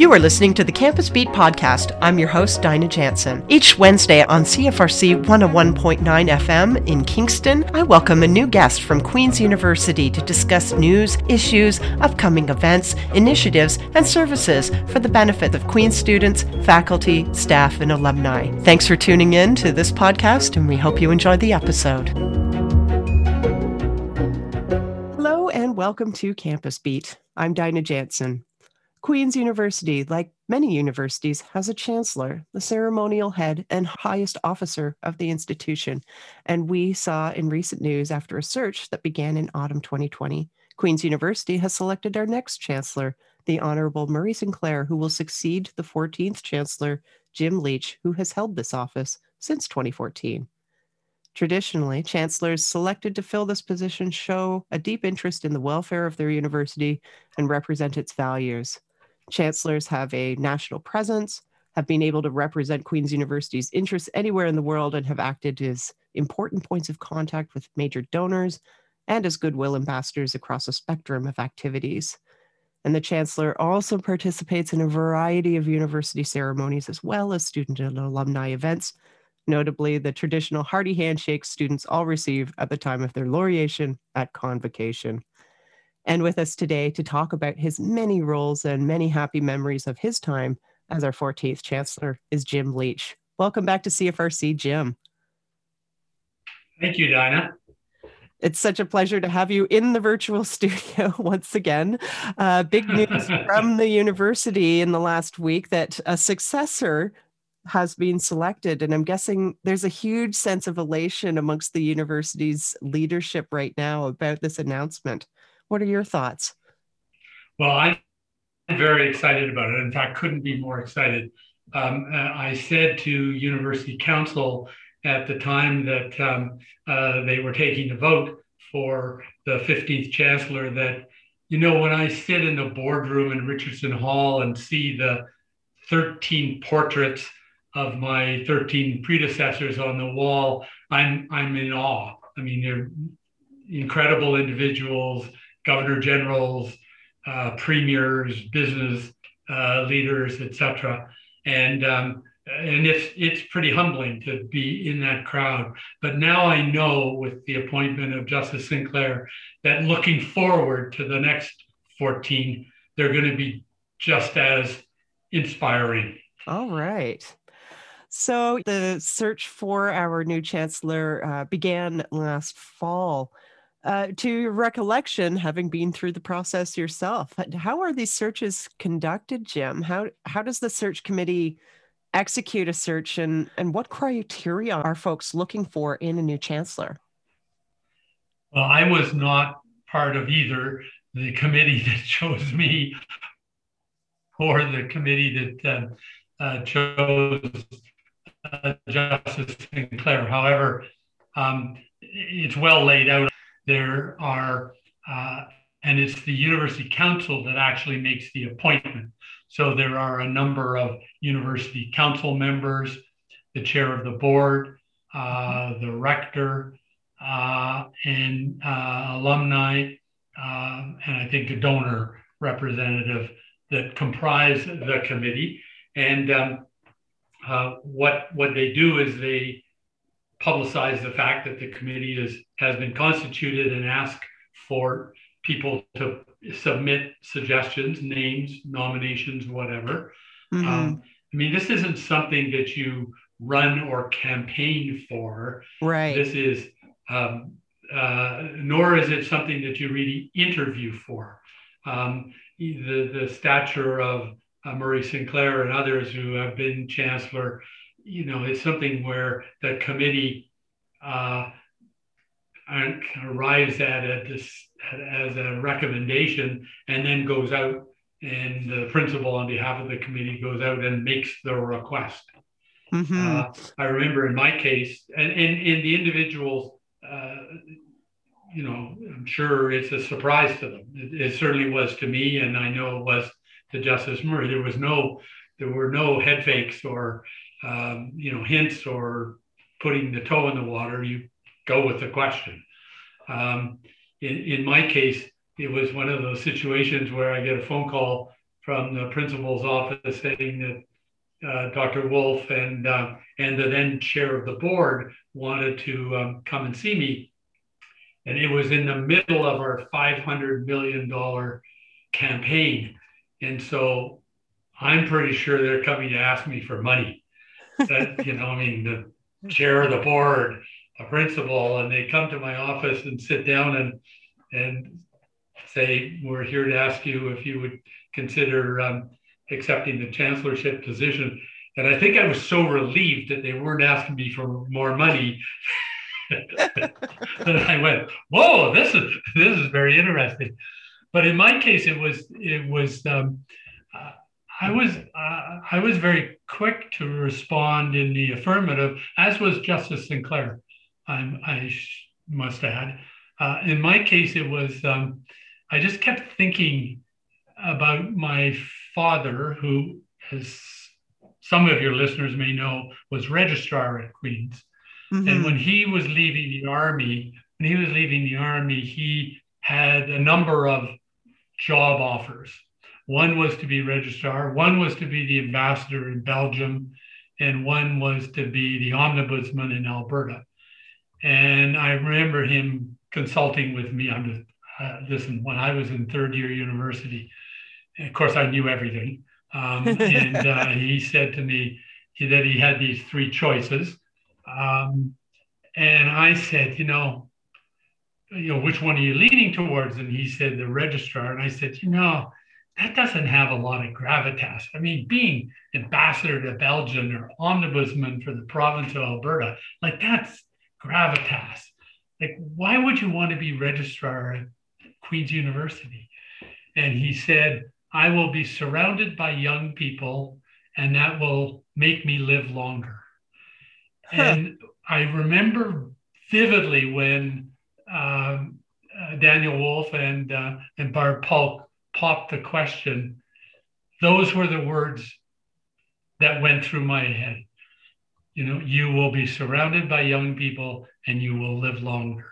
You are listening to the Campus Beat podcast. I'm your host, Dinah Jansen. Each Wednesday on CFRC 101.9 FM in Kingston, I welcome a new guest from Queen's University to discuss news, issues, upcoming events, initiatives, and services for the benefit of Queen's students, faculty, staff, and alumni. Thanks for tuning in to this podcast, and we hope you enjoy the episode. Hello, and welcome to Campus Beat. I'm Dinah Jansen. Queen's University, like many universities, has a chancellor, the ceremonial head and highest officer of the institution. And we saw in recent news after a search that began in autumn 2020, Queen's University has selected our next chancellor, the Honorable Murray Sinclair, who will succeed the 14th chancellor, Jim Leach, who has held this office since 2014. Traditionally, chancellors selected to fill this position show a deep interest in the welfare of their university and represent its values chancellors have a national presence, have been able to represent Queen's University's interests anywhere in the world, and have acted as important points of contact with major donors and as goodwill ambassadors across a spectrum of activities. And the Chancellor also participates in a variety of university ceremonies as well as student and alumni events, notably the traditional hearty handshake students all receive at the time of their laureation at convocation. And with us today to talk about his many roles and many happy memories of his time as our 14th Chancellor is Jim Leach. Welcome back to CFRC, Jim. Thank you, Dinah. It's such a pleasure to have you in the virtual studio once again. Uh, big news from the university in the last week that a successor has been selected. And I'm guessing there's a huge sense of elation amongst the university's leadership right now about this announcement. What are your thoughts? Well, I'm very excited about it. In fact, couldn't be more excited. Um, uh, I said to University Council at the time that um, uh, they were taking a vote for the 15th Chancellor that, you know, when I sit in the boardroom in Richardson Hall and see the 13 portraits of my 13 predecessors on the wall, I'm, I'm in awe. I mean, they're incredible individuals governor generals, uh, premiers, business uh, leaders, etc. And um, and it's it's pretty humbling to be in that crowd. But now I know with the appointment of Justice Sinclair that looking forward to the next 14, they're going to be just as inspiring. All right. So the search for our new chancellor uh, began last fall uh, to your recollection, having been through the process yourself, how are these searches conducted, Jim? How how does the search committee execute a search, and and what criteria are folks looking for in a new chancellor? Well, I was not part of either the committee that chose me or the committee that uh, uh, chose uh, Justice Sinclair. However, um, it's well laid out there are, uh, and it's the university council that actually makes the appointment. So there are a number of university council members, the chair of the board, uh, the rector, uh, and uh, alumni, uh, and I think a donor representative that comprise the committee. And um, uh, what what they do is they publicize the fact that the committee is, has been constituted and ask for people to submit suggestions, names, nominations, whatever. Mm-hmm. Um, I mean, this isn't something that you run or campaign for. Right. This is, um, uh, nor is it something that you really interview for. Um, the, the stature of uh, Murray Sinclair and others who have been chancellor you know, it's something where the committee uh, arrives at a, as a recommendation and then goes out and the principal on behalf of the committee goes out and makes the request. Mm-hmm. Uh, I remember in my case, and in the individuals, uh, you know, I'm sure it's a surprise to them. It, it, certainly was to me, and I know it was to Justice Murray. There was no, there were no head fakes or um, you know, hints or putting the toe in the water, you go with the question. Um, in, in my case, it was one of those situations where I get a phone call from the principal's office saying that uh, Dr. Woolf and uh, and the then chair of the board wanted to um, come and see me, and it was in the middle of our 500 million dollar campaign, and so I'm pretty sure they're coming to ask me for money. That you know, I mean, the chair of the board, a principal, and they come to my office and sit down and and say, "We're here to ask you if you would." consider um, accepting the chancellorship position. And I think I was so relieved that they weren't asking me for more money that I went, "Whoa, this is this is very interesting." But in my case, it was it was um, I was uh, I was very quick to respond in the affirmative, as was Justice Sinclair. I'm, i must add. Uh, in my case, it was um, I just kept thinking about my father, who, as some of your listeners may know, was registrar at Queen's. Mm-hmm. And when he was leaving the army, when he was leaving the army, he had a number of job offers. One was to be registrar, one was to be the ambassador in Belgium, and one was to be the ombudsman in Alberta. And I remember him consulting with me. I'm just, uh, listen, when I was in third year university, of course, I knew everything. Um, and uh, he said to me that he had these three choices. Um, and I said, you know, you know, which one are you leaning towards? And he said, the registrar. And I said, you know, that doesn't have a lot of gravitas. I mean, being ambassador to Belgium or omnibusman for the province of Alberta, like that's gravitas. Like, why would you want to be registrar at Queen's University? And he said, I will be surrounded by young people, and that will make me live longer. Huh. And I remember vividly when um, uh, Daniel Woolf and uh, and Barb Palk popped the question. Those were the words that went through my head. You know, you will be surrounded by young people, and you will live longer.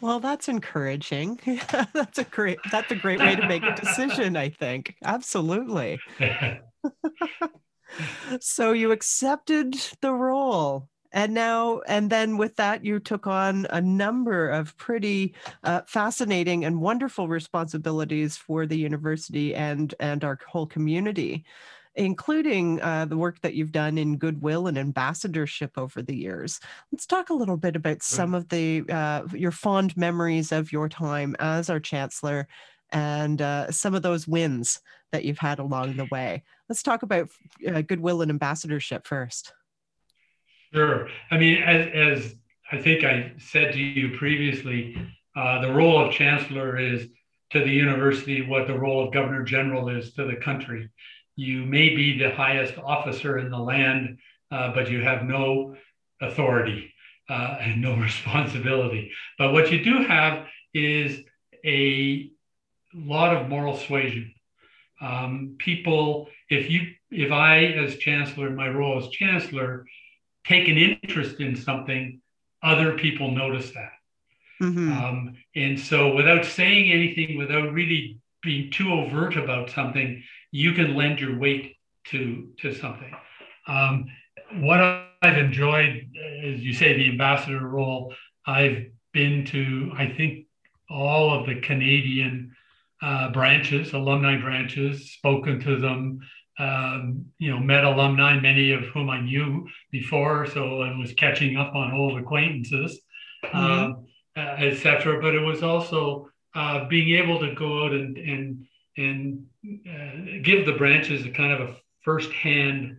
Well, that's encouraging. that's a great that's a great way to make a decision, I think. Absolutely. so you accepted the role and now and then with that you took on a number of pretty uh, fascinating and wonderful responsibilities for the university and and our whole community including uh, the work that you've done in goodwill and ambassadorship over the years. Let's talk a little bit about some of the uh, your fond memories of your time as our chancellor and uh, some of those wins that you've had along the way. Let's talk about uh, goodwill and ambassadorship first. Sure. I mean, as, as I think I said to you previously, uh, the role of chancellor is to the university what the role of governor general is to the country you may be the highest officer in the land, uh, but you have no authority uh, and no responsibility. But what you do have is a lot of moral suasion. Um, people, if you, if I, as chancellor, my role as chancellor, take an interest in something, other people notice that. Mm-hmm. Um, and so, without saying anything, without really being too overt about something, you can lend your weight to to something. Um, what I've enjoyed, as you say, the ambassador role. I've been to, I think, all of the Canadian uh, branches, alumni branches, spoken to them. Um, you know, met alumni, many of whom I knew before, so I was catching up on old acquaintances, mm-hmm. Um, uh, etc. But it was also uh, being able to go out and and and uh, give the branches a kind of a firsthand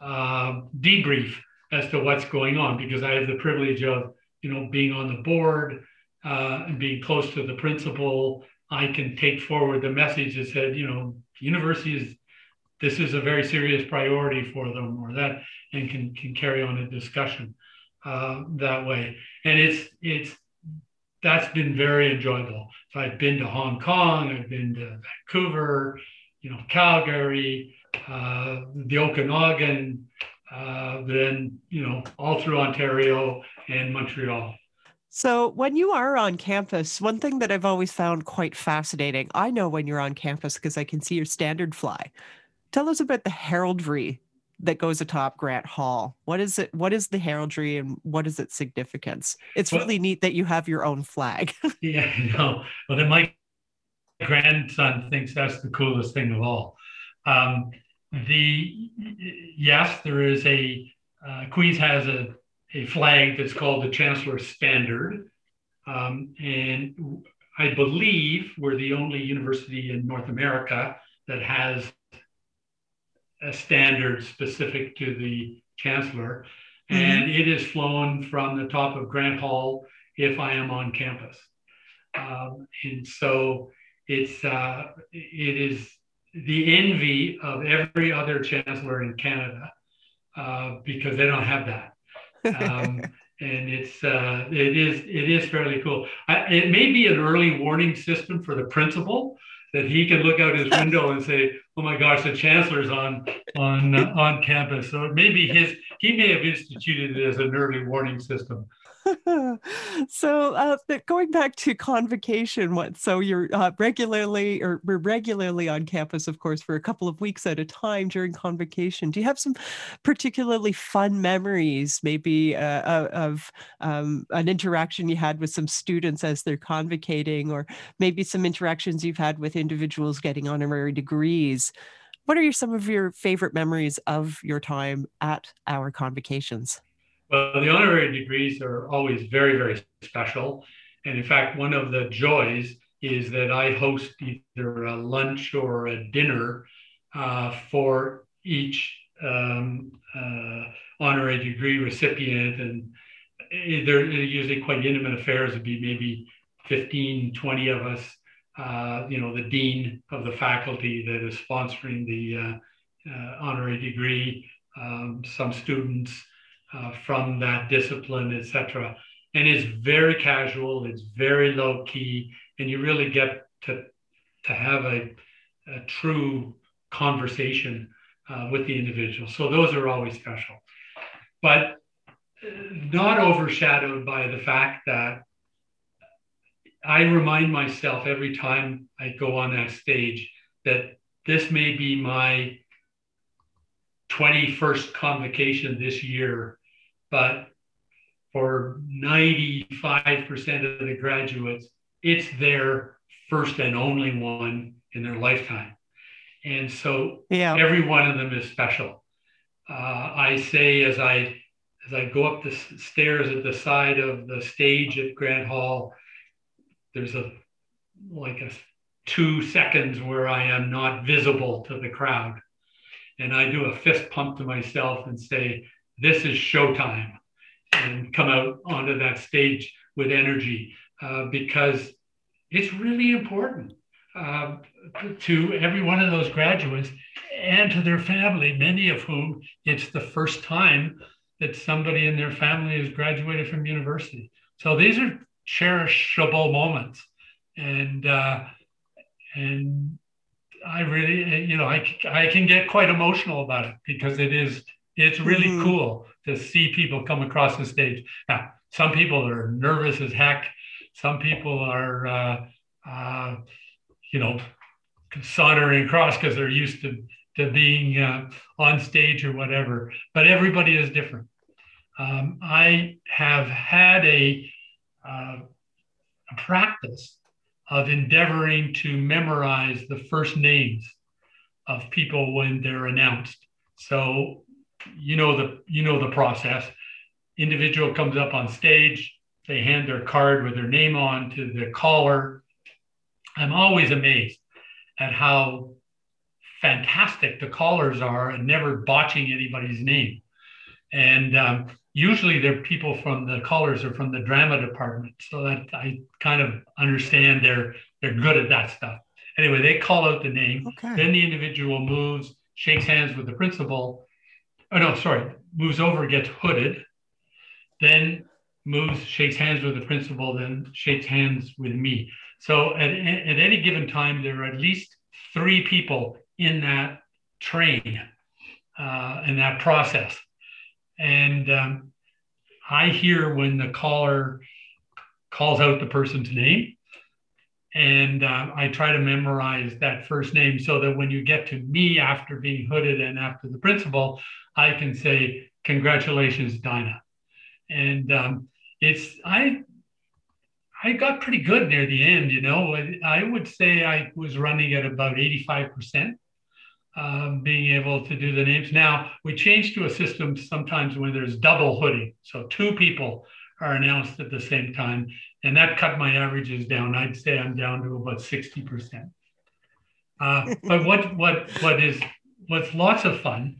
uh, debrief as to what's going on because I have the privilege of you know being on the board uh, and being close to the principal. I can take forward the message that said you know university is this is a very serious priority for them or that and can can carry on a discussion uh, that way and it's it's that's been very enjoyable. So I've been to Hong Kong, I've been to Vancouver, you know, Calgary, uh, the Okanagan, uh, then you know all through Ontario and Montreal. So, when you are on campus, one thing that I've always found quite fascinating, I know when you're on campus because I can see your standard fly. Tell us about the heraldry that goes atop Grant Hall. What is it? What is the heraldry and what is its significance? It's well, really neat that you have your own flag. yeah, no. Well, then my grandson thinks that's the coolest thing of all. Um, the yes, there is a uh, Queens has a a flag that's called the Chancellor Standard. Um, and I believe we're the only university in North America that has a standard specific to the Chancellor. Mm-hmm. And it is flown from the top of Grant Hall if I am on campus. Um, and so it's uh, it is the envy of every other chancellor in Canada uh, because they don't have that um, and it's uh, it is it is fairly cool. I, it may be an early warning system for the principal that he can look out his window and say, "Oh my gosh, the chancellor's on on uh, on campus." So maybe his he may have instituted it as an early warning system. so uh, going back to convocation what so you're uh, regularly or we're regularly on campus of course for a couple of weeks at a time during convocation. Do you have some particularly fun memories maybe uh, of um, an interaction you had with some students as they're convocating or maybe some interactions you've had with individuals getting honorary degrees? What are your, some of your favorite memories of your time at our convocations well, the honorary degrees are always very, very special. And in fact, one of the joys is that I host either a lunch or a dinner uh, for each um, uh, honorary degree recipient. And they're usually quite intimate affairs. It'd be maybe 15, 20 of us. Uh, you know, the dean of the faculty that is sponsoring the uh, uh, honorary degree, um, some students, uh, from that discipline, etc. And it's very casual, it's very low key, and you really get to to have a, a true conversation uh, with the individual. So those are always special, but uh, not overshadowed by the fact that I remind myself every time I go on that stage that this may be my 21st convocation this year, but for 95% of the graduates, it's their first and only one in their lifetime. And so yeah. every one of them is special. Uh, I say as I as I go up the stairs at the side of the stage at Grant Hall, there's a like a two seconds where I am not visible to the crowd and I do a fist pump to myself and say, This is showtime, and come out onto that stage with energy uh, because it's really important uh, to every one of those graduates and to their family, many of whom it's the first time that somebody in their family has graduated from university. So these are cherishable moments. And uh, and I really, you know, I, I can get quite emotional about it because it is, it's really mm-hmm. cool to see people come across the stage. Now, some people are nervous as heck. Some people are, uh, uh, you know, sauntering across because they're used to, to being uh, on stage or whatever. But everybody is different. Um, I have had a, uh, a practice of endeavoring to memorize the first names of people when they're announced. So you know the you know the process. Individual comes up on stage, they hand their card with their name on to the caller. I'm always amazed at how fantastic the callers are and never botching anybody's name. And um, usually they're people from the callers or from the drama department. So that I kind of understand they're they're good at that stuff. Anyway, they call out the name. Okay. Then the individual moves, shakes hands with the principal. Oh no, sorry, moves over, gets hooded, then moves, shakes hands with the principal, then shakes hands with me. So at, at any given time, there are at least three people in that train, uh, in that process. And um, I hear when the caller calls out the person's name. And uh, I try to memorize that first name so that when you get to me after being hooded and after the principal, I can say, Congratulations, Dinah. And um, it's, I, I got pretty good near the end, you know. I would say I was running at about 85%, um, being able to do the names. Now, we change to a system sometimes when there's double hooding. So two people are announced at the same time. And that cut my averages down. I'd say I'm down to about 60%. Uh, but what, what, what is, what's lots of fun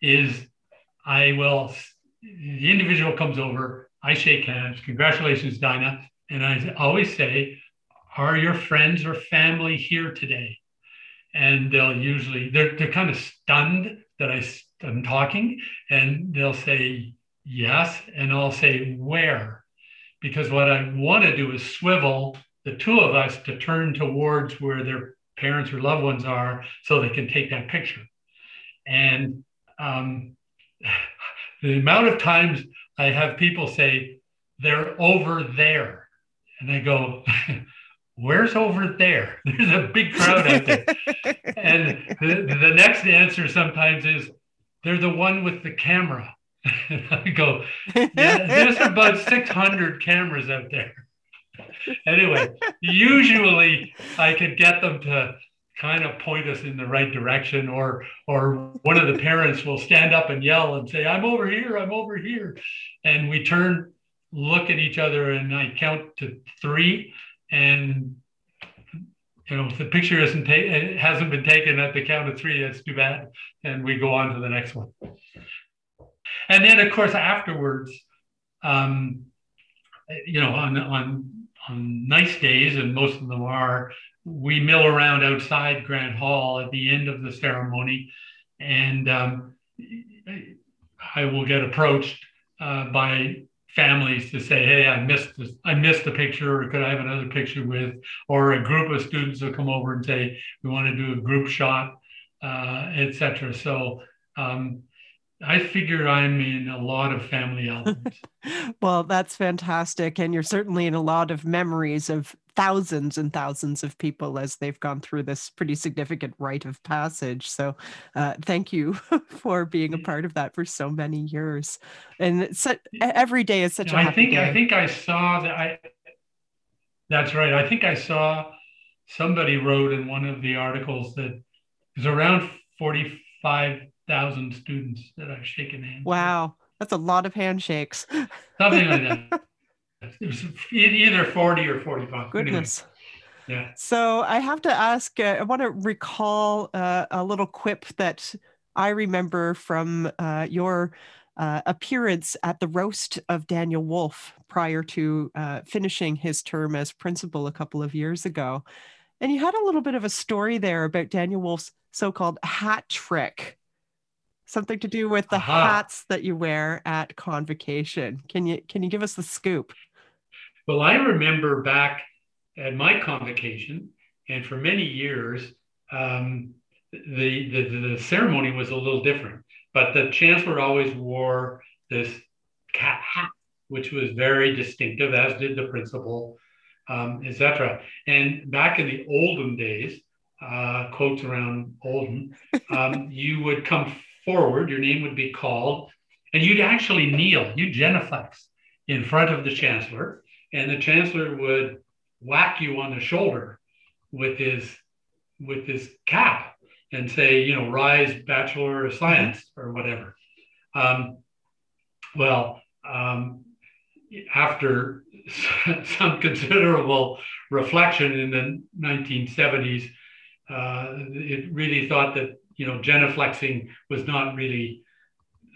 is I will, the individual comes over, I shake hands, congratulations, Dinah. And I always say, are your friends or family here today? And they'll usually, they're, they're kind of stunned that I, am talking and they'll say, yes. And I'll say, where? Because what I want to do is swivel the two of us to turn towards where their parents or loved ones are so they can take that picture. And um, the amount of times I have people say, they're over there. And I go, where's over there? There's a big crowd out there. and the, the next answer sometimes is, they're the one with the camera. and I go, yeah, there's about 600 cameras out there. anyway, usually I could get them to kind of point us in the right direction or or one of the parents will stand up and yell and say i'm over here i'm over here and we turn look at each other and i count to three and you know if the picture isn't ta- it hasn't been taken at the count of three that's too bad. And we go on to the next one. And then of course afterwards um, you know on on on nice days and most of them are we mill around outside Grant Hall at the end of the ceremony, and um, I will get approached uh, by families to say, "Hey, I missed this. I missed the picture, or could I have another picture with?" Or a group of students will come over and say, "We want to do a group shot, uh, etc." So. Um, I figure I'm in a lot of family albums. well, that's fantastic. And you're certainly in a lot of memories of thousands and thousands of people as they've gone through this pretty significant rite of passage. So, uh, thank you for being a part of that for so many years. And so, every day is such a I think day. I think I saw that. I that's right. I think I saw somebody wrote in one of the articles that there's around forty five thousand students that I've shaken hands. Wow, that's a lot of handshakes. Something like that. It was either 40 or 45. Goodness. Anyway. Yeah. So I have to ask, uh, I want to recall uh, a little quip that I remember from uh, your uh, appearance at the roast of Daniel Woolf prior to uh, finishing his term as principal a couple of years ago. And you had a little bit of a story there about Daniel Woolf's so called hat trick something to do with the hats that you wear at convocation. Can you can you give us the scoop? Well, I remember back at my convocation, and for many years, um, the, the the ceremony was a little different. But the chancellor always wore this cat hat, which was very distinctive, as did the principal, um, etc. And back in the olden days, uh, quotes around olden, um, you would come forward, your name would be called, and you'd actually kneel, you'd genuflex in front of the chancellor, and the chancellor would whack you on the shoulder with his with his cap and say, you know, rise, bachelor of science or whatever. Um, well, um, after some considerable reflection in the 1970s, uh, it really thought that you know, genuflexing was not really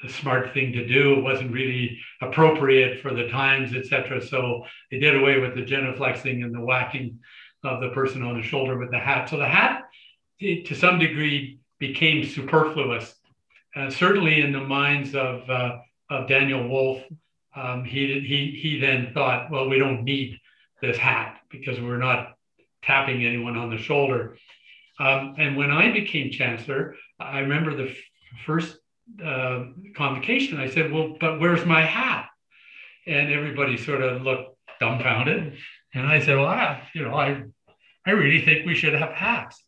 a smart thing to do. It wasn't really appropriate for the times, etc. So they did away with the genuflexing and the whacking of the person on the shoulder with the hat. So the hat, to some degree, became superfluous. Uh, certainly in the minds of, uh, of Daniel Woolf, um, he, he, he then thought, well, we don't need this hat because we're not tapping anyone on the shoulder. Um, and when I became chancellor, I remember the f- first uh, convocation. I said, "Well, but where's my hat?" And everybody sort of looked dumbfounded. And I said, well, I, you know, I, I really think we should have hats.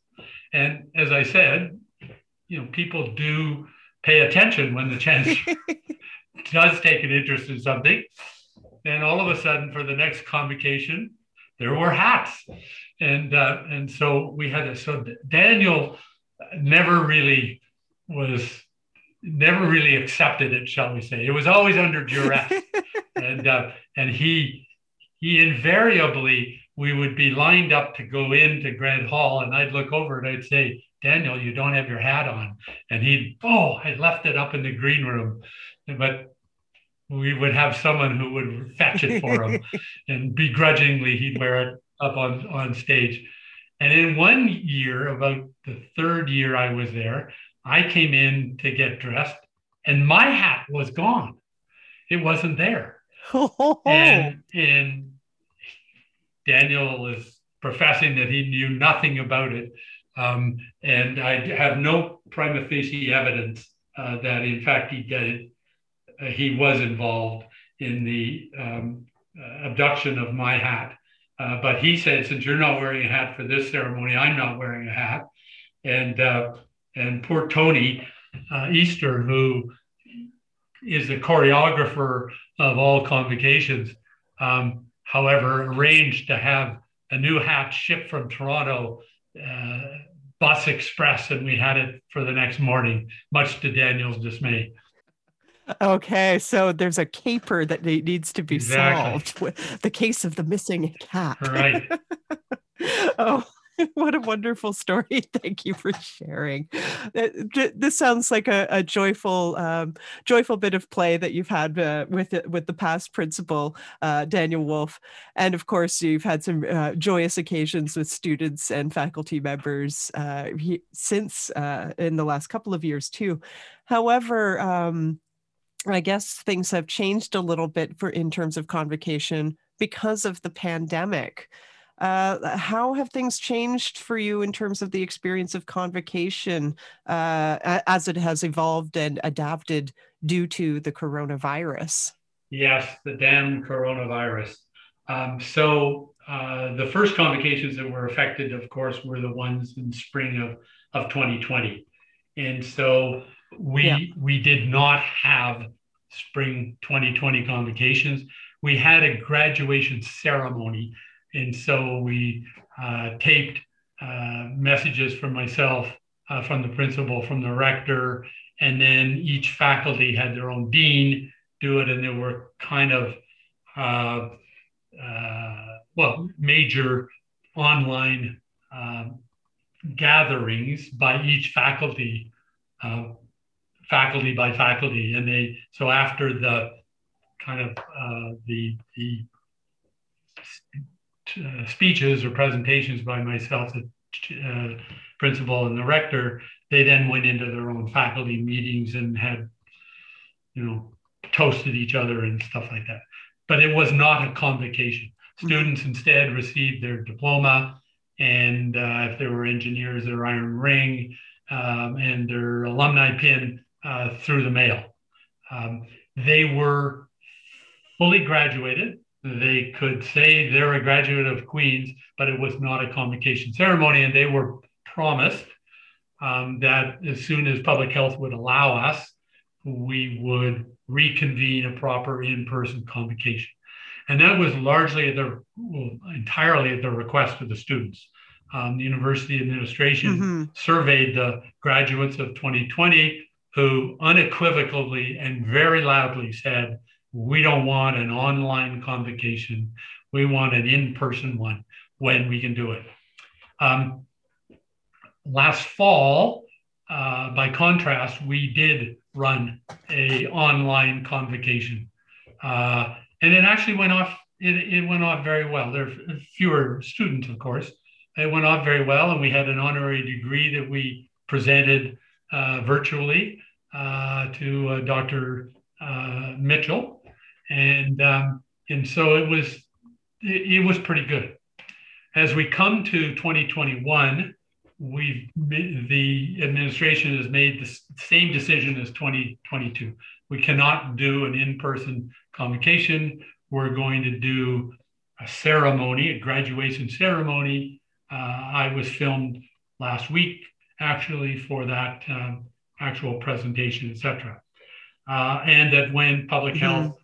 And as I said, you know, people do pay attention when the chancellor does take an interest in something. And all of a sudden, for the next convocation, there were hats, and uh, and so we had a so Daniel never really was never really accepted it, shall we say? It was always under duress, and uh, and he he invariably we would be lined up to go into Grant Hall, and I'd look over and I'd say, Daniel, you don't have your hat on, and he'd oh, I left it up in the green room, but we would have someone who would fetch it for him, and begrudgingly he'd wear it up on on stage. And in one year, about the third year I was there, I came in to get dressed, and my hat was gone. It wasn't there. and and Daniel is professing that he knew nothing about it, um, and I have no prima facie evidence uh, that, in fact, he did. Uh, he was involved in the um, uh, abduction of my hat. Uh, but he said, since you're not wearing a hat for this ceremony, I'm not wearing a hat. And uh, and poor Tony uh, Easter, who is the choreographer of all convocations, um, however, arranged to have a new hat shipped from Toronto, uh, bus express, and we had it for the next morning, much to Daniel's dismay. Okay, so there's a caper that needs to be exactly. solved. With the case of the missing cat. Right. oh, what a wonderful story. Thank you for sharing. Uh, this sounds like a, a joyful, um, joyful bit of play that you've had uh, with with the past principal, uh, Daniel Woolf, and of course you've had some uh, joyous occasions with students and faculty members uh, he, since uh, in the last couple of years too. However. Um, I guess things have changed a little bit for in terms of convocation because of the pandemic. Uh, how have things changed for you in terms of the experience of convocation uh, as it has evolved and adapted due to the coronavirus? Yes, the damn coronavirus. Um, so uh, the first convocations that were affected, of course, were the ones in spring of, of 2020. And so we yeah. we did not have spring 2020 convocations. We had a graduation ceremony, and so we uh, taped uh, messages from myself, uh, from the principal, from the rector, and then each faculty had their own dean do it, and there were kind of uh, uh, well major online um, gatherings by each faculty uh, faculty by faculty, and they so after the kind of uh, the the uh, speeches or presentations by myself, the uh, principal and the rector, they then went into their own faculty meetings and had, you know, toasted each other and stuff like that. But it was not a convocation. Mm-hmm. Students instead received their diploma, and uh, if they were engineers, their iron ring um, and their alumni pin uh, through the mail. Um, they were fully graduated. They could say they're a graduate of Queen's, but it was not a convocation ceremony. And they were promised um, that as soon as public health would allow us, we would reconvene a proper in person convocation. And that was largely at the, well, entirely at the request of the students. Um, the university administration mm-hmm. surveyed the graduates of 2020 who unequivocally and very loudly said, We don't want an online convocation. We want an in person one when we can do it. Um, last fall, uh, by contrast, we did run a online convocation, uh, and it actually went off. It, it went off very well. There are fewer students, of course. It went off very well, and we had an honorary degree that we presented virtually uh, to uh, Dr. Uh, Mitchell, and um, and so it was it, it, was pretty good. As we come to 2021, we've the administration has made the same decision as 2022. We cannot do an in-person convocation. We're going to do a ceremony, a graduation ceremony. Uh, I was filmed last week actually for that um, actual presentation, etc. Uh, and that when public mm-hmm. health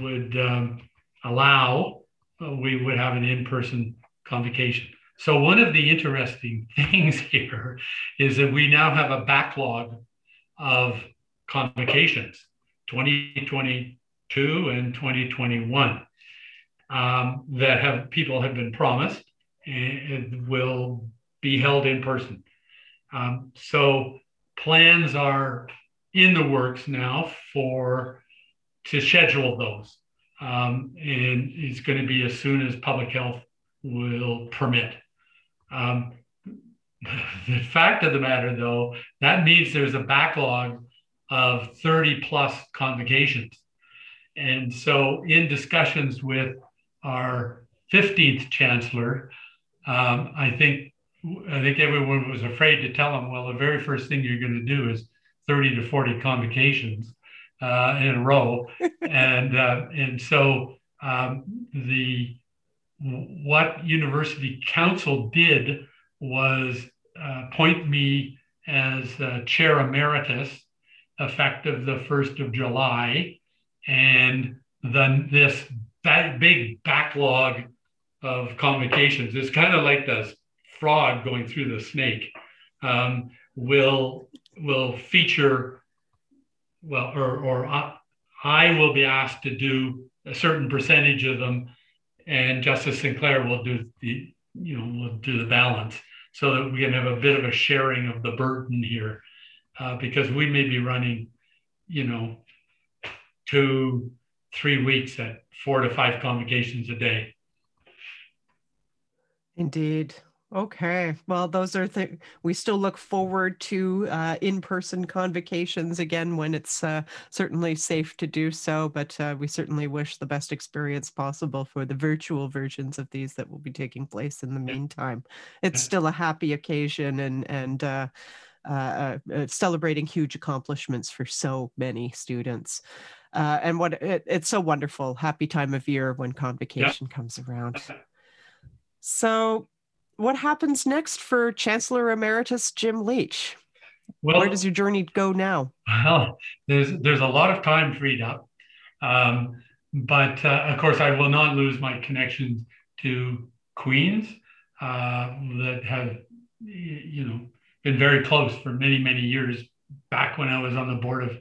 would um, allow, uh, we would have an in-person convocation. So one of the interesting things here is that we now have a backlog of convocations, 2022 and 2021, um, that have people have been promised and will be held in person. Um, so plans are in the works now for to schedule those. Um, and it's going to be as soon as public health will permit. Um, the fact of the matter, though, that means there's a backlog of 30 plus convocations. And so, in discussions with our 15th chancellor, um, I think I think everyone was afraid to tell him, well, the very first thing you're going to do is 30 to 40 convocations uh, in a row, and uh, and so um, the what University Council did was uh, appoint me as chair emeritus effective the 1st of July. And then this big backlog of convocations is kind of like the frog going through the snake um, will will feature well or or I, I will be asked to do a certain percentage of them and Justice Sinclair will do the you know will do the balance so that we can have a bit of a sharing of the burden here uh, because we may be running you know two three weeks at four to five convocations a day. Indeed Okay. Well, those are things we still look forward to uh, in person convocations again when it's uh, certainly safe to do so. But uh, we certainly wish the best experience possible for the virtual versions of these that will be taking place in the meantime. It's still a happy occasion and, and, uh, uh, uh, celebrating huge accomplishments for so many students. and what it, it's so wonderful, happy time of year when convocation yeah. comes around. So, what happens next for Chancellor Emeritus Jim Leach? Well, where does your journey go now? Well, there's there's a lot of time freed up, um, but uh, of course I will not lose my connections to Queens uh, that have you know been very close for many many years. Back when I was on the board of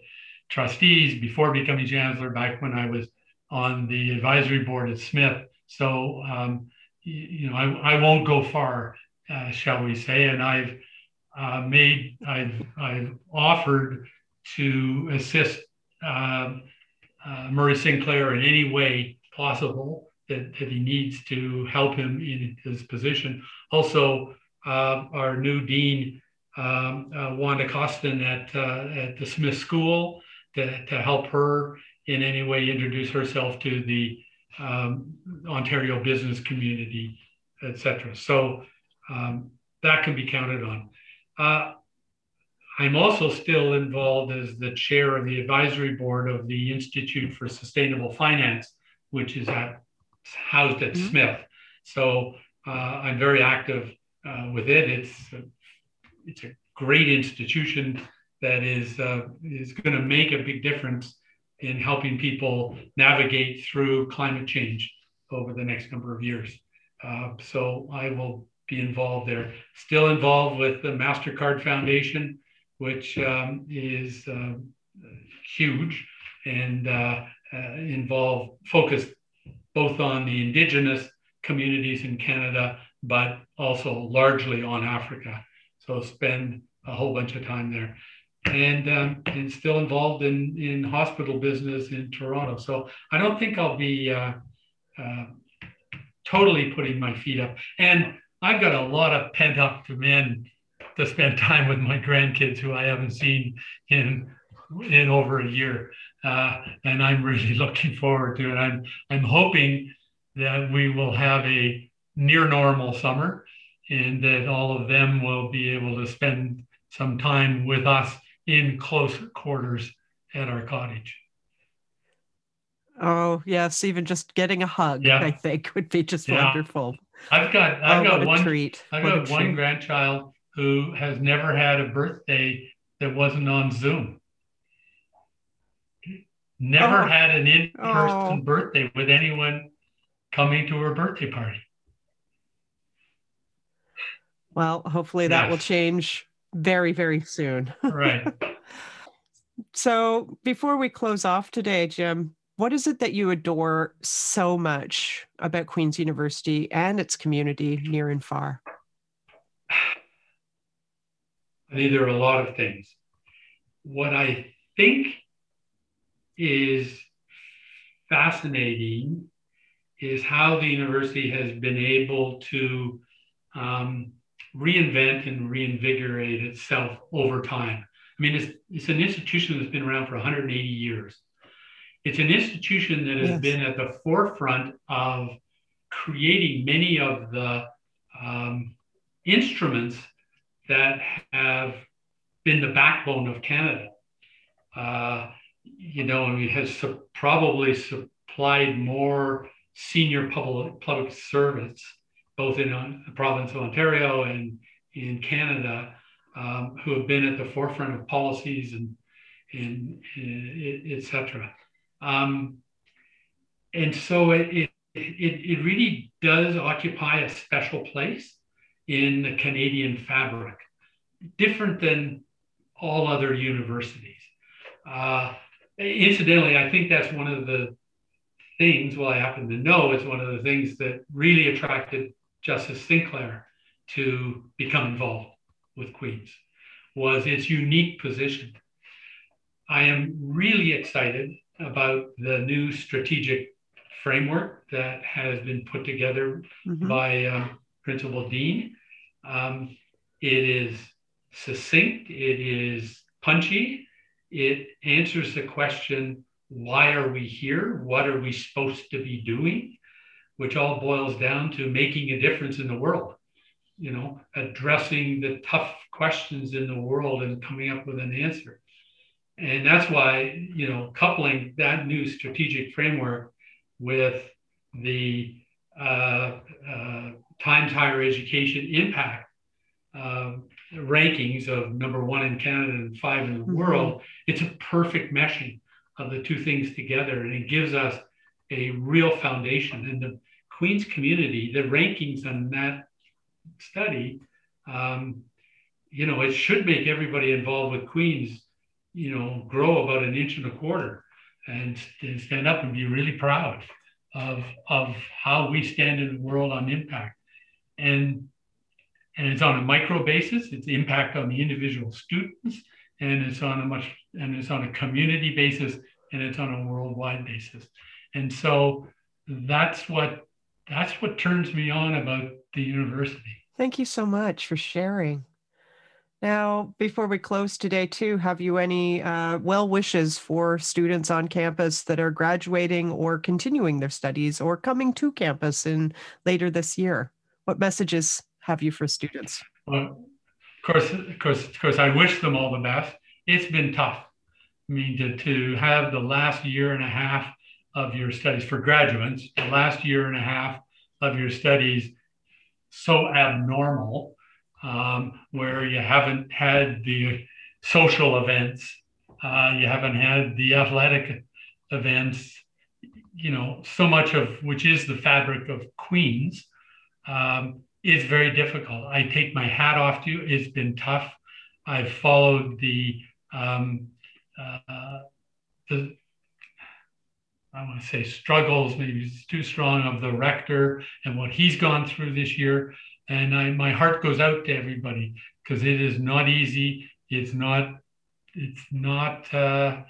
trustees, before becoming chancellor, back when I was on the advisory board at Smith. So um, you know, I, I won't go far, uh, shall we say, and I've uh, made, I've, I've offered to assist uh, uh, Murray Sinclair in any way possible that, that he needs to help him in his position. Also, uh, our new dean, um, uh, Wanda Costen at, at the Smith School, to, to help her in any way introduce herself to the um, Ontario business community, etc. So um, that can be counted on. Uh, I'm also still involved as the chair of the advisory board of the Institute for Sustainable Finance, which is at, housed at mm-hmm. Smith. So uh, I'm very active uh, with it. It's a, it's a great institution that is uh, is going to make a big difference in helping people navigate through climate change over the next number of years. Uh, so I will be involved there. Still involved with the MasterCard Foundation, which um, is uh, huge and uh, uh involved, focused both on the Indigenous communities in Canada, but also largely on Africa. So spend a whole bunch of time there and um, and still involved in in hospital business in Toronto. So I don't think I'll be uh, uh, totally putting my feet up. And I've got a lot of pent up demand to spend time with my grandkids who I haven't seen in in over a year, uh, and I'm really looking forward to it. I'm I'm hoping that we will have a near normal summer, and that all of them will be able to spend some time with us in close quarters at our cottage. Oh yes, even just getting a hug, yeah. I think, would be just yeah. wonderful. I've got I've oh, got one treat. I've what got one treat. grandchild who has never had a birthday that wasn't on Zoom. Never oh. had an in-person oh. birthday with anyone coming to her birthday party. Well, hopefully that yes. will change very, very soon. Right. so before we close off today, Jim, what is it that you adore so much about Queen's University and its community near and far? I think there are a lot of things. What I think is fascinating is how the university has been able to um, reinvent and reinvigorate itself over time. I mean, it's, it's an institution that's been around for 180 years. It's an institution that has yes. been at the forefront of creating many of the um, instruments that have been the backbone of Canada. Uh, you know, it has su- probably supplied more senior public public servants, both in uh, the province of Ontario and in Canada, um, who have been at the forefront of policies and, and, and et cetera. Um, and so it, it, it, it really does occupy a special place in the Canadian fabric, different than all other universities. Uh, incidentally, I think that's one of the things, well, I happen to know it's one of the things that really attracted Justice Sinclair to become involved with Queens was its unique position. I am really excited about the new strategic framework that has been put together mm-hmm. by um, Principal Deane. Um, it is succinct, it is punchy, it answers the question why are we here? What are we supposed to be doing? Which all boils down to making a difference in the world, you know, addressing the tough questions in the world and coming up with an answer. And that's why, you know, coupling that new strategic framework with the uh, uh, Times Higher Education impact uh, rankings of number one in Canada and five in the mm-hmm. world, it's a perfect meshing of the two things together. And it gives us a real foundation. And the Queen's community, the rankings on that study, um, you know, it should make everybody involved with Queen's you know, grow about an inch and a quarter and, and stand up and be really proud of, of how we stand in the world on impact. And, and it's on a micro basis, it's impact on the individual students, and it's on a much, and it's on a community basis, and it's on a worldwide basis. And so that's what, that's what turns me on about the university. Thank you so much for sharing. Now, before we close today, too, have you any uh, well wishes for students on campus that are graduating or continuing their studies or coming to campus in later this year? What messages have you for students? Well, of course, of course, of course, I wish them all the best. It's been tough. I mean, to, to have the last year and a half of your studies for graduates, the last year and a half of your studies so abnormal um, where you haven't had the social events, uh, you haven't had the athletic events, you know, so much of which is the fabric of Queens um, is very difficult. I take my hat off to you. It's been tough. I've followed the, um, uh, the I want to say struggles, maybe it's too strong of the rector and what he's gone through this year. And I, my heart goes out to everybody because it is not easy. It's not, it's not, uh,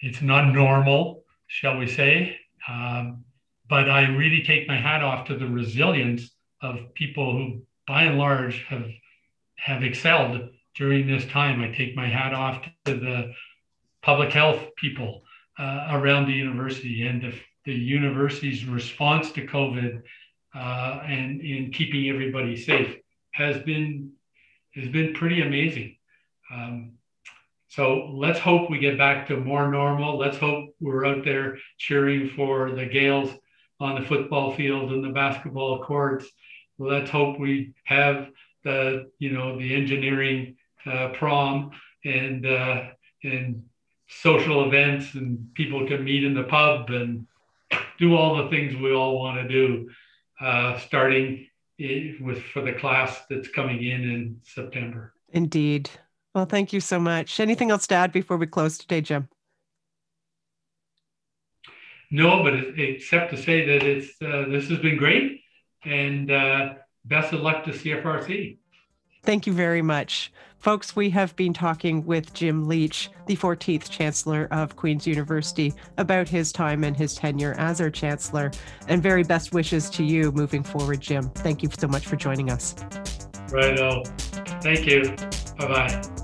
it's not normal, shall we say. Um, but I really take my hat off to the resilience of people who, by and large, have have excelled during this time. I take my hat off to the public health people uh, around the university and the, the university's response to COVID uh, and in keeping everybody safe has been has been pretty amazing. Um, So let's hope we get back to more normal. Let's hope we're out there cheering for the Gaels on the football field and the basketball courts. Let's hope we have the you know the engineering uh, prom and uh, and social events and people can meet in the pub and do all the things we all want to do, uh, starting with for the class that's coming in in September. Indeed. Well, thank you so much. Anything else to add before we close today, Jim? No, but except to say that it's uh, this has been great, and uh, best of luck to CFRC. Thank you very much. Folks, we have been talking with Jim Leech, the 14th Chancellor of Queen's University, about his time and his tenure as our Chancellor. And very best wishes to you moving forward, Jim. Thank you so much for joining us. Righto. Thank you. Bye bye.